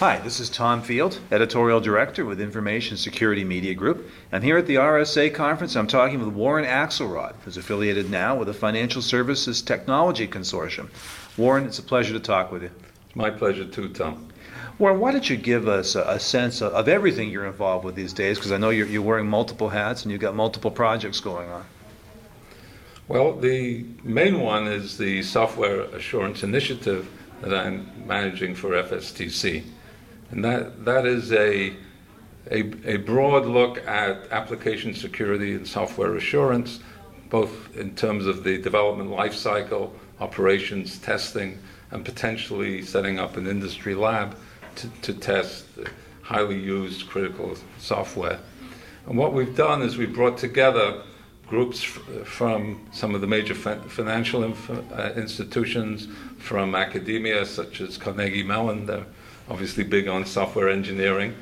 Hi, this is Tom Field, Editorial Director with Information Security Media Group. I'm here at the RSA conference. I'm talking with Warren Axelrod, who's affiliated now with the Financial Services Technology Consortium. Warren, it's a pleasure to talk with you. My pleasure too, Tom. Warren, why don't you give us a, a sense of, of, everything you're involved with these days? Because I know you're, you're wearing multiple hats and you've got multiple projects going on. Well, the main one is the Software Assurance Initiative that I'm managing for FSTC. And that, that is a, a, a broad look at application security and software assurance, both in terms of the development lifecycle, operations, testing, and potentially setting up an industry lab to, to test highly used critical software. And what we've done is we've brought together groups f- from some of the major financial inf- uh, institutions, from academia such as Carnegie Mellon, they're obviously big on software engineering,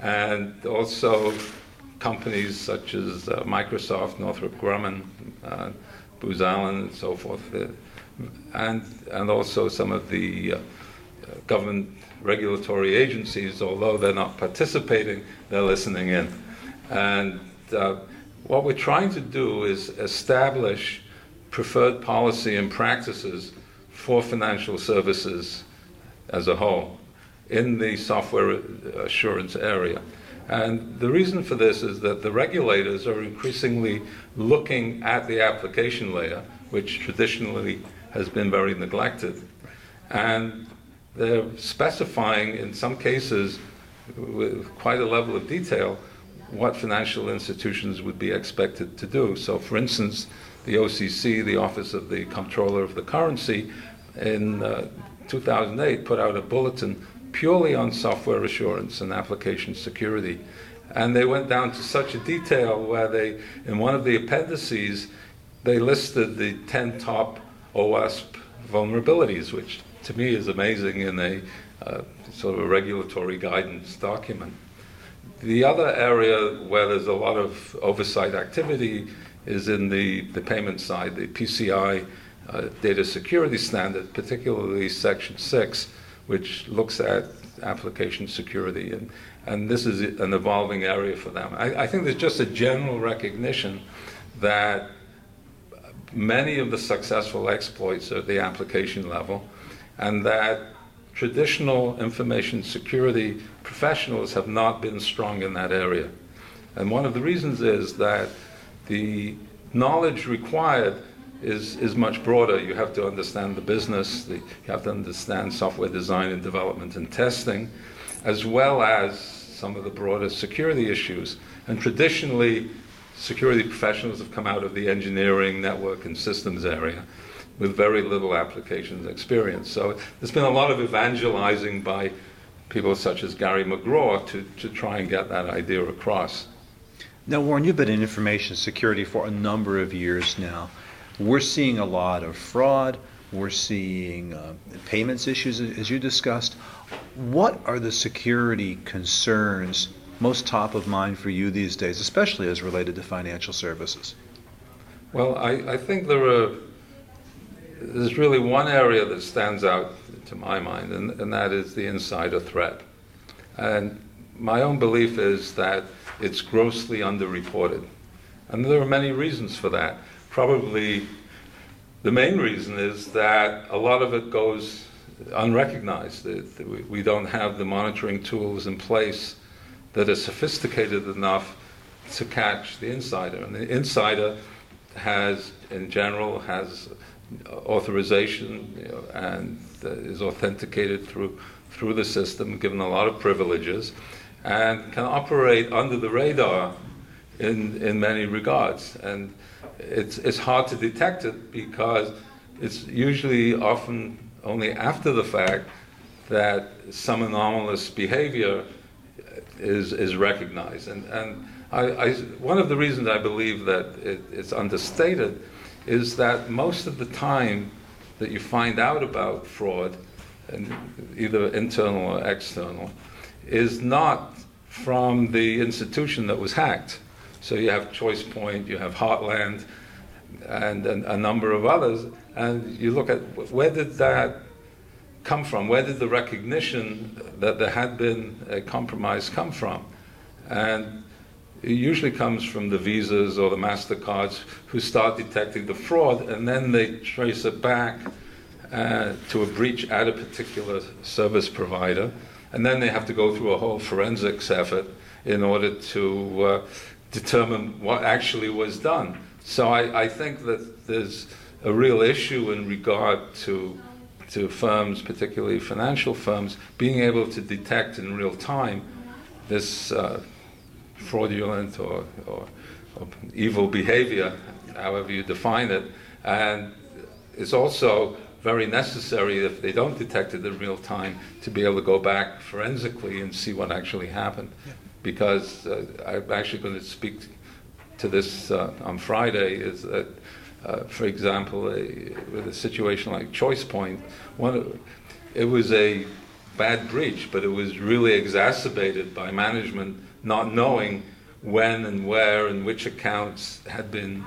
and also companies such as uh, Microsoft, Northrop Grumman, uh, Booz Allen, and so forth, uh, and and also some of the uh, government regulatory agencies. Although they're not participating, they're listening in, and uh, what we're trying to do is establish preferred policy and practices for financial services as a whole in the software assurance area. And the reason for this is that the regulators are increasingly looking at the application layer, which traditionally has been very neglected. And they're specifying, in some cases, with quite a level of detail, what financial institutions would be expected to do. So, for instance, the OCC, the Office of the Comptroller of the Currency, in uh, 2008 put out a bulletin purely on software assurance and application security. And they went down to such a detail where they, in one of the appendices, they listed the 10 top OWASP vulnerabilities, which to me is amazing in a uh, sort of a regulatory guidance document. The other area where there's a lot of oversight activity is in the, the payment side, the PCI uh, data security standard, particularly Section 6, which looks at application security. And, and this is an evolving area for them. I, I think there's just a general recognition that many of the successful exploits are at the application level, and that traditional information security professionals have not been strong in that area. And one of the reasons is that the knowledge required is, is much broader. You have to understand the business, the, you have to understand software design and development and testing, as well as some of the broader security issues. And traditionally, security professionals have come out of the engineering, network, and systems area with very little applications experience. So there's been a lot of evangelizing by people such as Gary McGraw to, to try and get that idea across. Now, Warren, you've been in information security for a number of years now. We're seeing a lot of fraud. We're seeing uh, payments issues, as you discussed. What are the security concerns most top of mind for you these days, especially as related to financial services? Well, I, I think there are there's really one area that stands out to my mind, and, and that is the insider threat. And my own belief is that it's grossly underreported. And there are many reasons for that probably the main reason is that a lot of it goes unrecognized. We don't have the monitoring tools in place that are sophisticated enough to catch the insider. And the insider has, in general, has authorization and is authenticated through through the system, given a lot of privileges, and can operate under the radar in in many regards. And it's, it's hard to detect it because it's usually often only after the fact that some anomalous behavior is, is recognized. And, and I, I, one of the reasons I believe that it, it's understated is that most of the time that you find out about fraud, and either internal or external, is not from the institution that was hacked. So you have ChoicePoint, you have Heartland, and, a number of others, and you look at where did that come from? Where did the recognition that there had been a compromise come from? And it usually comes from the Visas or the MasterCards who start detecting the fraud and then they trace it back uh, to a breach at a particular service provider. And then they have to go through a whole forensics effort in order to uh, determine what actually was done. So I, I think that there's a real issue in regard to to firms, particularly financial firms, being able to detect in real time this uh, fraudulent or, or, or, evil behavior, however you define it. And it's also very necessary if they don't detect it in real time to be able to go back forensically and see what actually happened. Yeah. Because uh, I'm actually going to speak to this uh, on Friday is that uh, for example, a, with a situation like ChoicePoint, one, it was a bad breach, but it was really exacerbated by management not knowing when and where and which accounts had been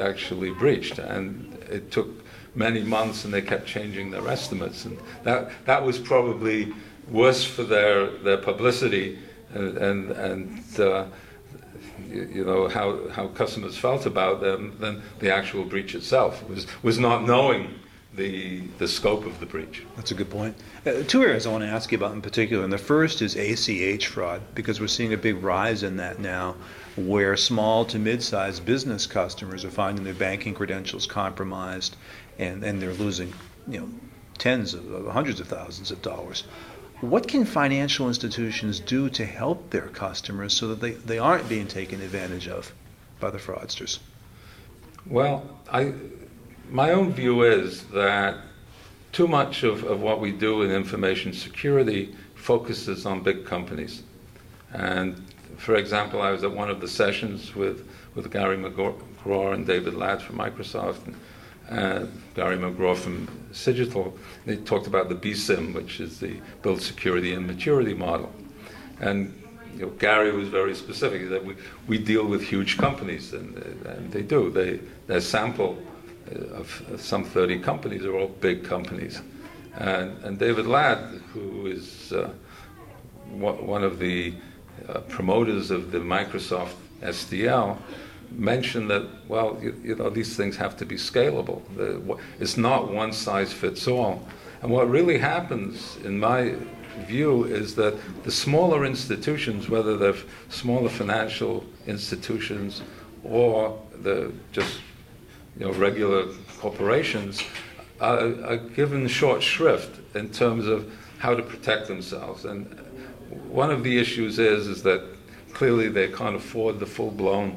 actually breached. And it took many months and they kept changing their estimates. And that, that was probably worse for their, their publicity and, and, and uh, you know how, how customers felt about them than the actual breach itself was was not knowing the the scope of the breach. That's a good point. Uh, two areas I want to ask you about in particular, and the first is ACH fraud because we're seeing a big rise in that now, where small to mid-sized business customers are finding their banking credentials compromised, and and they're losing you know tens of hundreds of thousands of dollars. What can financial institutions do to help their customers so that they, they aren't being taken advantage of by the fraudsters? Well, I, my own view is that too much of, of what we do in information security focuses on big companies. And for example, I was at one of the sessions with, with Gary McGraw and David Ladd from Microsoft. And, uh, Gary McGraw from Cigital, they talked about the BSIMM, which is the Build Security and Maturity Model. And you know, Gary was very specific that we, we deal with huge companies, and, and they do. They, their sample uh, of, of some 30 companies are all big companies. And, and David Ladd, who is uh, one of the uh, promoters of the Microsoft SDL, mention that, well, you, you, know, these things have to be scalable. It's not one size fits all. And what really happens, in my view, is that the smaller institutions, whether they're smaller financial institutions or the just you know, regular corporations, are, are given short shrift in terms of how to protect themselves. And one of the issues is, is that clearly they can't afford the full blown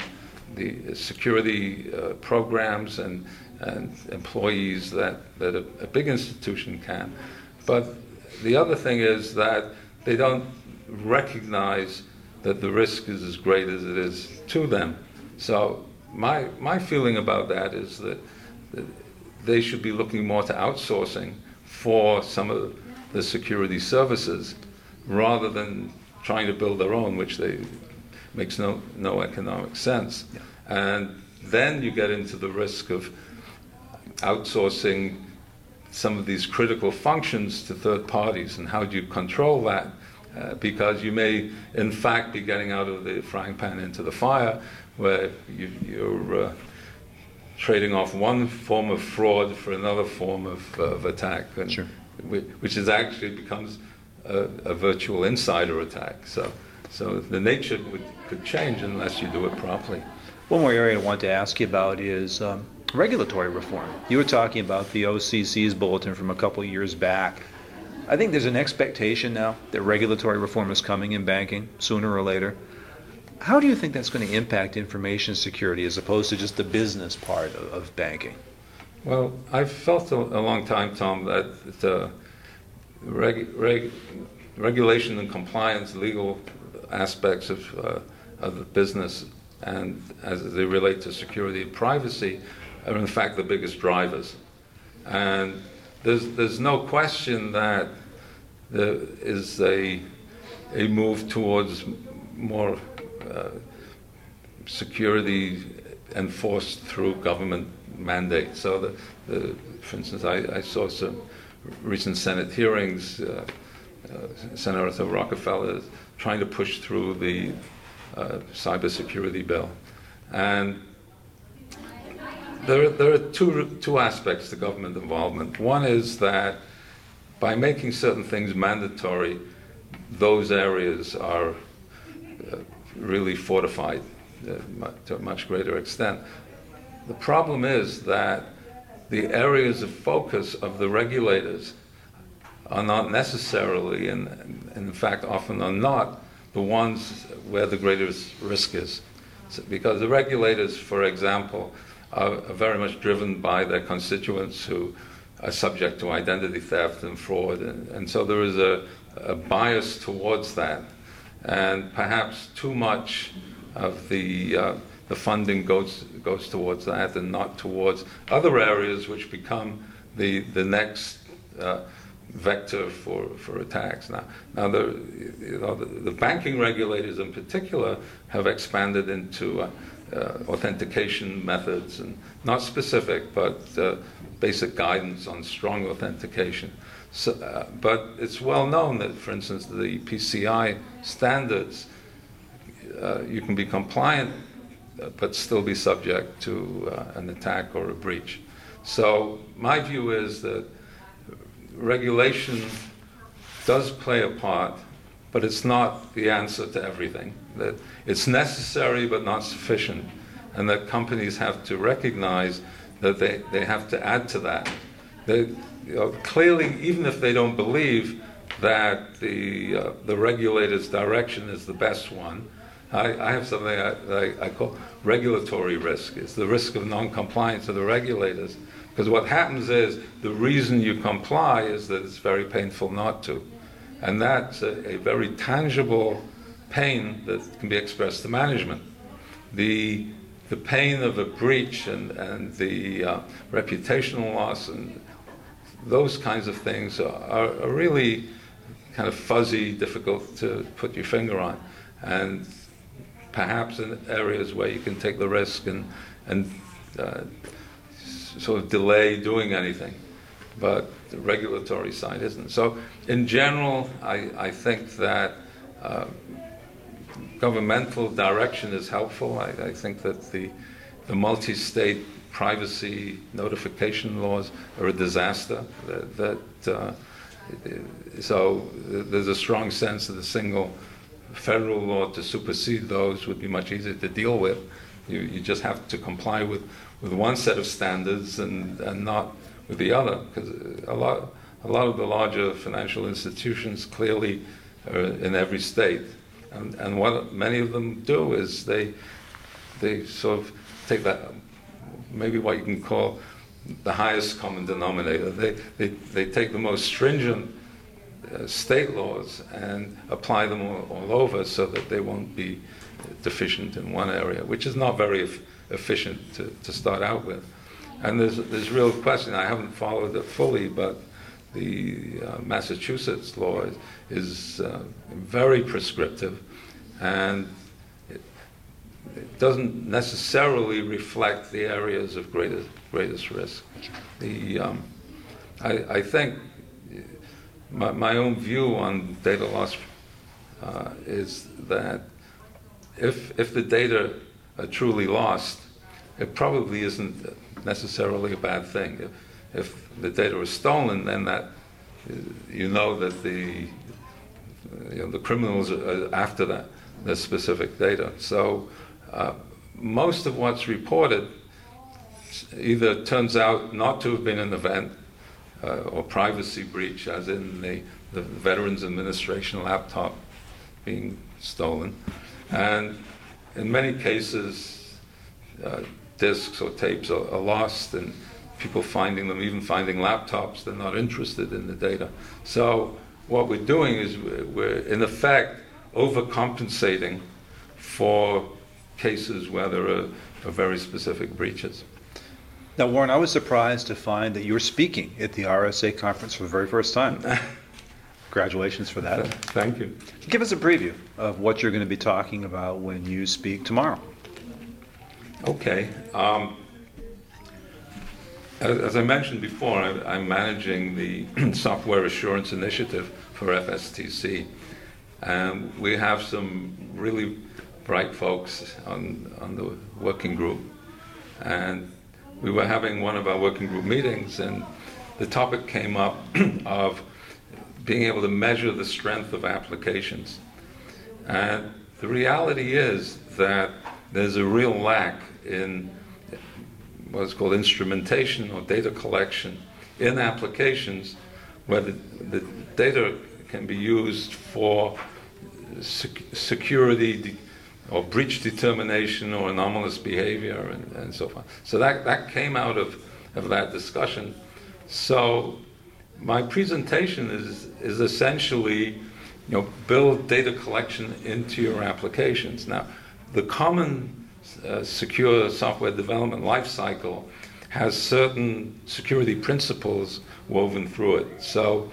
the security uh, programs and, and employees that, that a, a, big institution can. But the other thing is that they don't recognize that the risk is as great as it is to them. So my, my feeling about that is that, that they should be looking more to outsourcing for some of the security services rather than trying to build their own, which they makes no, no economic sense. Yeah. And then you get into the risk of outsourcing some of these critical functions to third parties. And how do you control that? Uh, because you may, in fact, be getting out of the frying pan into the fire, where you, are uh, trading off one form of fraud for another form of, uh, of attack, and sure. which is actually becomes a, a virtual insider attack. So. So the nature would, could change unless you do it properly. One more area I want to ask you about is um, regulatory reform. You were talking about the OCC's bulletin from a couple years back. I think there's an expectation now that regulatory reform is coming in banking sooner or later. How do you think that's going to impact information security as opposed to just the business part of, of banking? Well, I've felt a, a long time, Tom, that the reg, reg, regulation and compliance, legal aspects of, uh, of the business and as they relate to security and privacy are in fact the biggest drivers. And there's, there's no question that there is a, a move towards more uh, security enforced through government mandate. So, the, the, for instance, I, I, saw some recent Senate hearings, uh, uh, Senator Rockefeller trying to push through the uh, cybersecurity bill. And there, are, there are two, two aspects to government involvement. One is that by making certain things mandatory, those areas are uh, really fortified uh, to a much greater extent. The problem is that the areas of focus of the regulators are not necessarily, and, and in fact often are not, the ones where the greatest risk is. So, because the regulators, for example, are, are very much driven by their constituents who are subject to identity theft and fraud. And, and so there is a, a, bias towards that. And perhaps too much of the, uh, the funding goes, goes towards that and not towards other areas which become the, the next uh, vector for, for attacks. Now, now the, you know, the, the, banking regulators in particular have expanded into uh, uh, authentication methods and not specific, but uh, basic guidance on strong authentication. So, uh, but it's well known that, for instance, the PCI standards, uh, you can be compliant uh, but still be subject to an attack or a breach. So, my view is that regulation does play a part, but it's not the answer to everything. That it's necessary but not sufficient, and that companies have to recognize that they, they have to add to that. They, you know, clearly, even if they don't believe that the, uh, the regulator's direction is the best one, I, I have something I, I, I, call regulatory risk. It's the risk of non-compliance of the regulators. Because what happens is the reason you comply is that it's very painful not to. And that's a, a very tangible pain that can be expressed to management. The, the pain of a breach and, and the uh, reputational loss and those kinds of things are, are, really kind of fuzzy, difficult to put your finger on. And perhaps in areas where you can take the risk and, and uh, sort of delay doing anything. But the regulatory side isn't. So, in general, I, I think that uh, governmental direction is helpful. I, I think that the, the multi state privacy notification laws are a disaster. That, that uh, so there's a strong sense that a single federal law to supersede those would be much easier to deal with. You, you just have to comply with, with one set of standards and, and not with the other, because a lot, a lot of the larger financial institutions clearly are in every state. And, and what many of them do is they, they sort of take that, maybe what you can call the highest common denominator. They, they, they take the most stringent uh, state laws and apply them all, all, over so that they won't be deficient in one area, which is not very efficient to, to start out with. And there's, there's real question, I haven't followed it fully, but the uh, Massachusetts law is, is uh, very prescriptive and it, it, doesn't necessarily reflect the areas of greatest, greatest risk. The, um, I, I think my, my own view on data loss uh, is that if, if the data are truly lost, it probably isn't necessarily a bad thing. If, if the data is stolen, then that you know that the you know, the criminals are after that the specific data. So uh, most of what's reported either turns out not to have been an event uh, or privacy breach, as in the, the Veterans Administration laptop being stolen. And in many cases, uh, discs or tapes are, are, lost, and people finding them, even finding laptops, they're not interested in the data. So, what we're doing is we're, in effect, overcompensating for cases where there are, are very specific breaches. Now, Warren, I was surprised to find that you were speaking at the RSA conference for the very first time. Congratulations for that. Thank you. Give us a preview of what you're going to be talking about when you speak tomorrow. Okay. Um, As, I mentioned before, I'm managing the Software Assurance Initiative for FSTC. And we have some really bright folks on, on the working group. And we were having one of our working group meetings, and the topic came up of being able to measure the strength of applications. And the reality is that there's a real lack in what's called instrumentation or data collection in applications where the, the data can be used for sec- security de- or breach determination or anomalous behavior and, and so forth. So that, that came out of, of that discussion. So my presentation is, is essentially, you know, build data collection into your applications. Now, the common uh, secure software development lifecycle has certain security principles woven through it. So,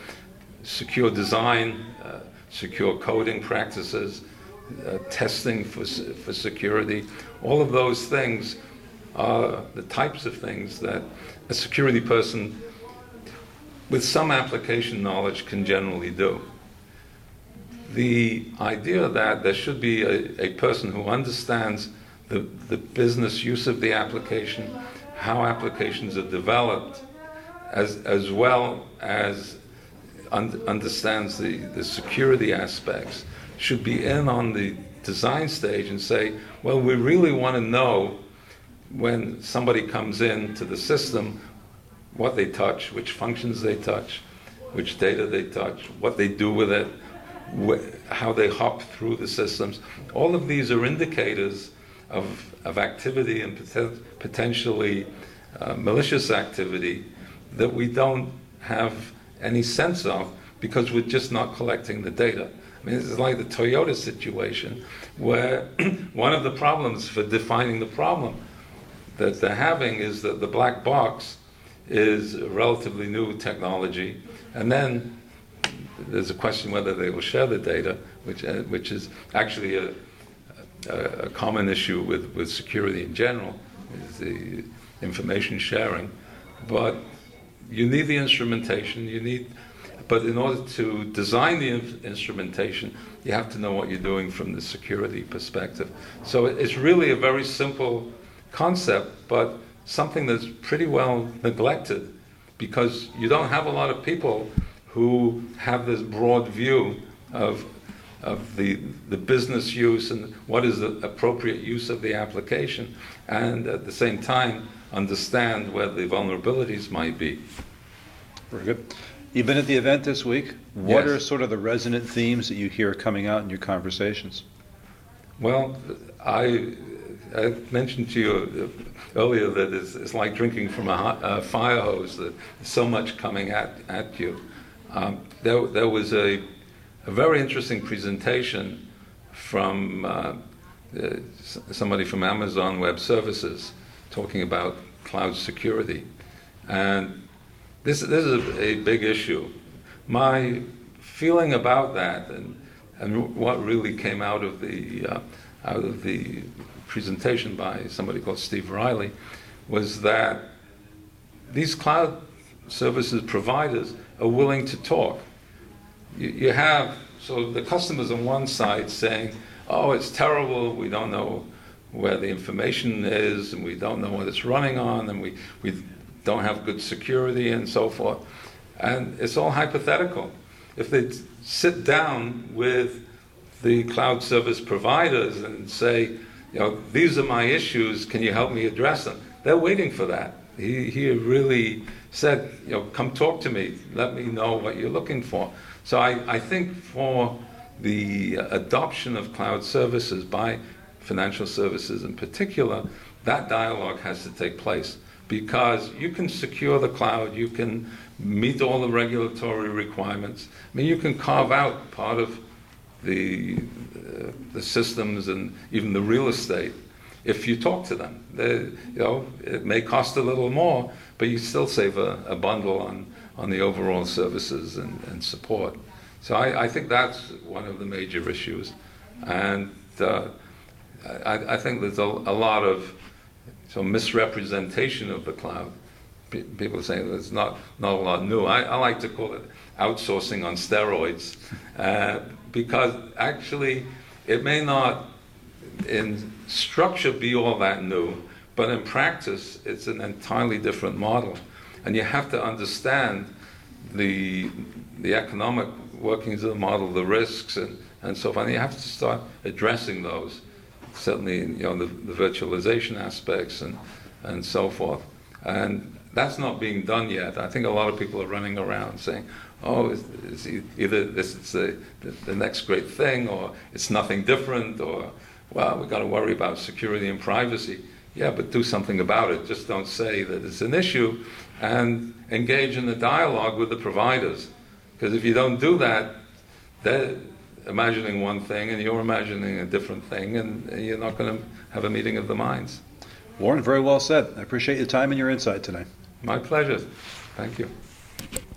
secure design, uh, secure coding practices, uh, testing for, for security, all of those things are the types of things that a security person with some application knowledge can generally do. The idea that there should be a, a person who understands the, the business use of the application, how applications are developed, as, as well as un- understands the, the security aspects, should be in on the design stage and say, well, we really want to know when somebody comes in to the system what they touch, which functions they touch, which data they touch, what they do with it, wh- how they hop through the systems. All of these are indicators of, of activity and poten- potentially uh, malicious activity that we don't have any sense of because we're just not collecting the data. I mean, it's like the Toyota situation where one of the problems for defining the problem that they're having is that the black box is relatively new technology, and then there's a question whether they will share the data, which, uh, which is actually a, a, a, common issue with, with security in general, is the information sharing. But you need the instrumentation, you need, but in order to design the in- instrumentation, you have to know what you're doing from the security perspective. So it's really a very simple concept, but something that's pretty well neglected because you don't have a lot of people who have this broad view of, of the, the business use and what is the appropriate use of the application, and at the same time understand where the vulnerabilities might be. Very good. You've been at the event this week. What Yes. are sort of the resonant themes that you hear coming out in your conversations? Well, I, I mentioned to you earlier that it's, it's like drinking from a, hot, a fire hose, that so much coming at, at you. Um, there, there was a, a very interesting presentation from uh, uh, somebody from Amazon Web Services talking about cloud security. And this, this is a, a big issue. My feeling about that and, and what really came out of the, uh, out of the presentation by somebody called Steve Riley was that these cloud services providers are willing to talk. You, you have so the customers on one side saying, "Oh, it's terrible. We don't know where the information is, and we don't know what it's running on, and we we don't have good security, and so forth." And it's all hypothetical. If they sit down with the cloud service providers and say, you know, these are my issues, can you help me address them? They're waiting for that. He, he really said, you know, come talk to me, let me know what you're looking for. So I, I think for the adoption of cloud services by financial services in particular, that dialogue has to take place because you can secure the cloud, you can meet all the regulatory requirements. I mean, you can carve out part of the, uh, the systems and even the real estate if you talk to them. They, you know, it may cost a little more, but you still save a, a bundle on, on the overall services and, and support. So I, I, think that's one of the major issues. And uh, I, I, think there's a, a lot of so misrepresentation of the cloud pe- people say there's not, not a lot new. I, I like to call it outsourcing on steroids uh, because actually it may not in structure be all that new, but in practice it's an entirely different model. And you have to understand the, the economic workings of the model, the risks, and, and so. And you have to start addressing those, certainly, you know, the, the virtualization aspects and, and so forth. And that's not being done yet. I think a lot of people are running around saying, oh, it's, it's either this is the, the, the, next great thing, or it's nothing different, or, well, we've got to worry about security and privacy. Yeah, but do something about it. Just don't say that it's an issue and engage in the dialogue with the providers. Because if you don't do that, they're imagining one thing and you're imagining a different thing, and you're not going to have a meeting of the minds. Warren, very well said. I appreciate your time and your insight tonight. My pleasure. Thank you.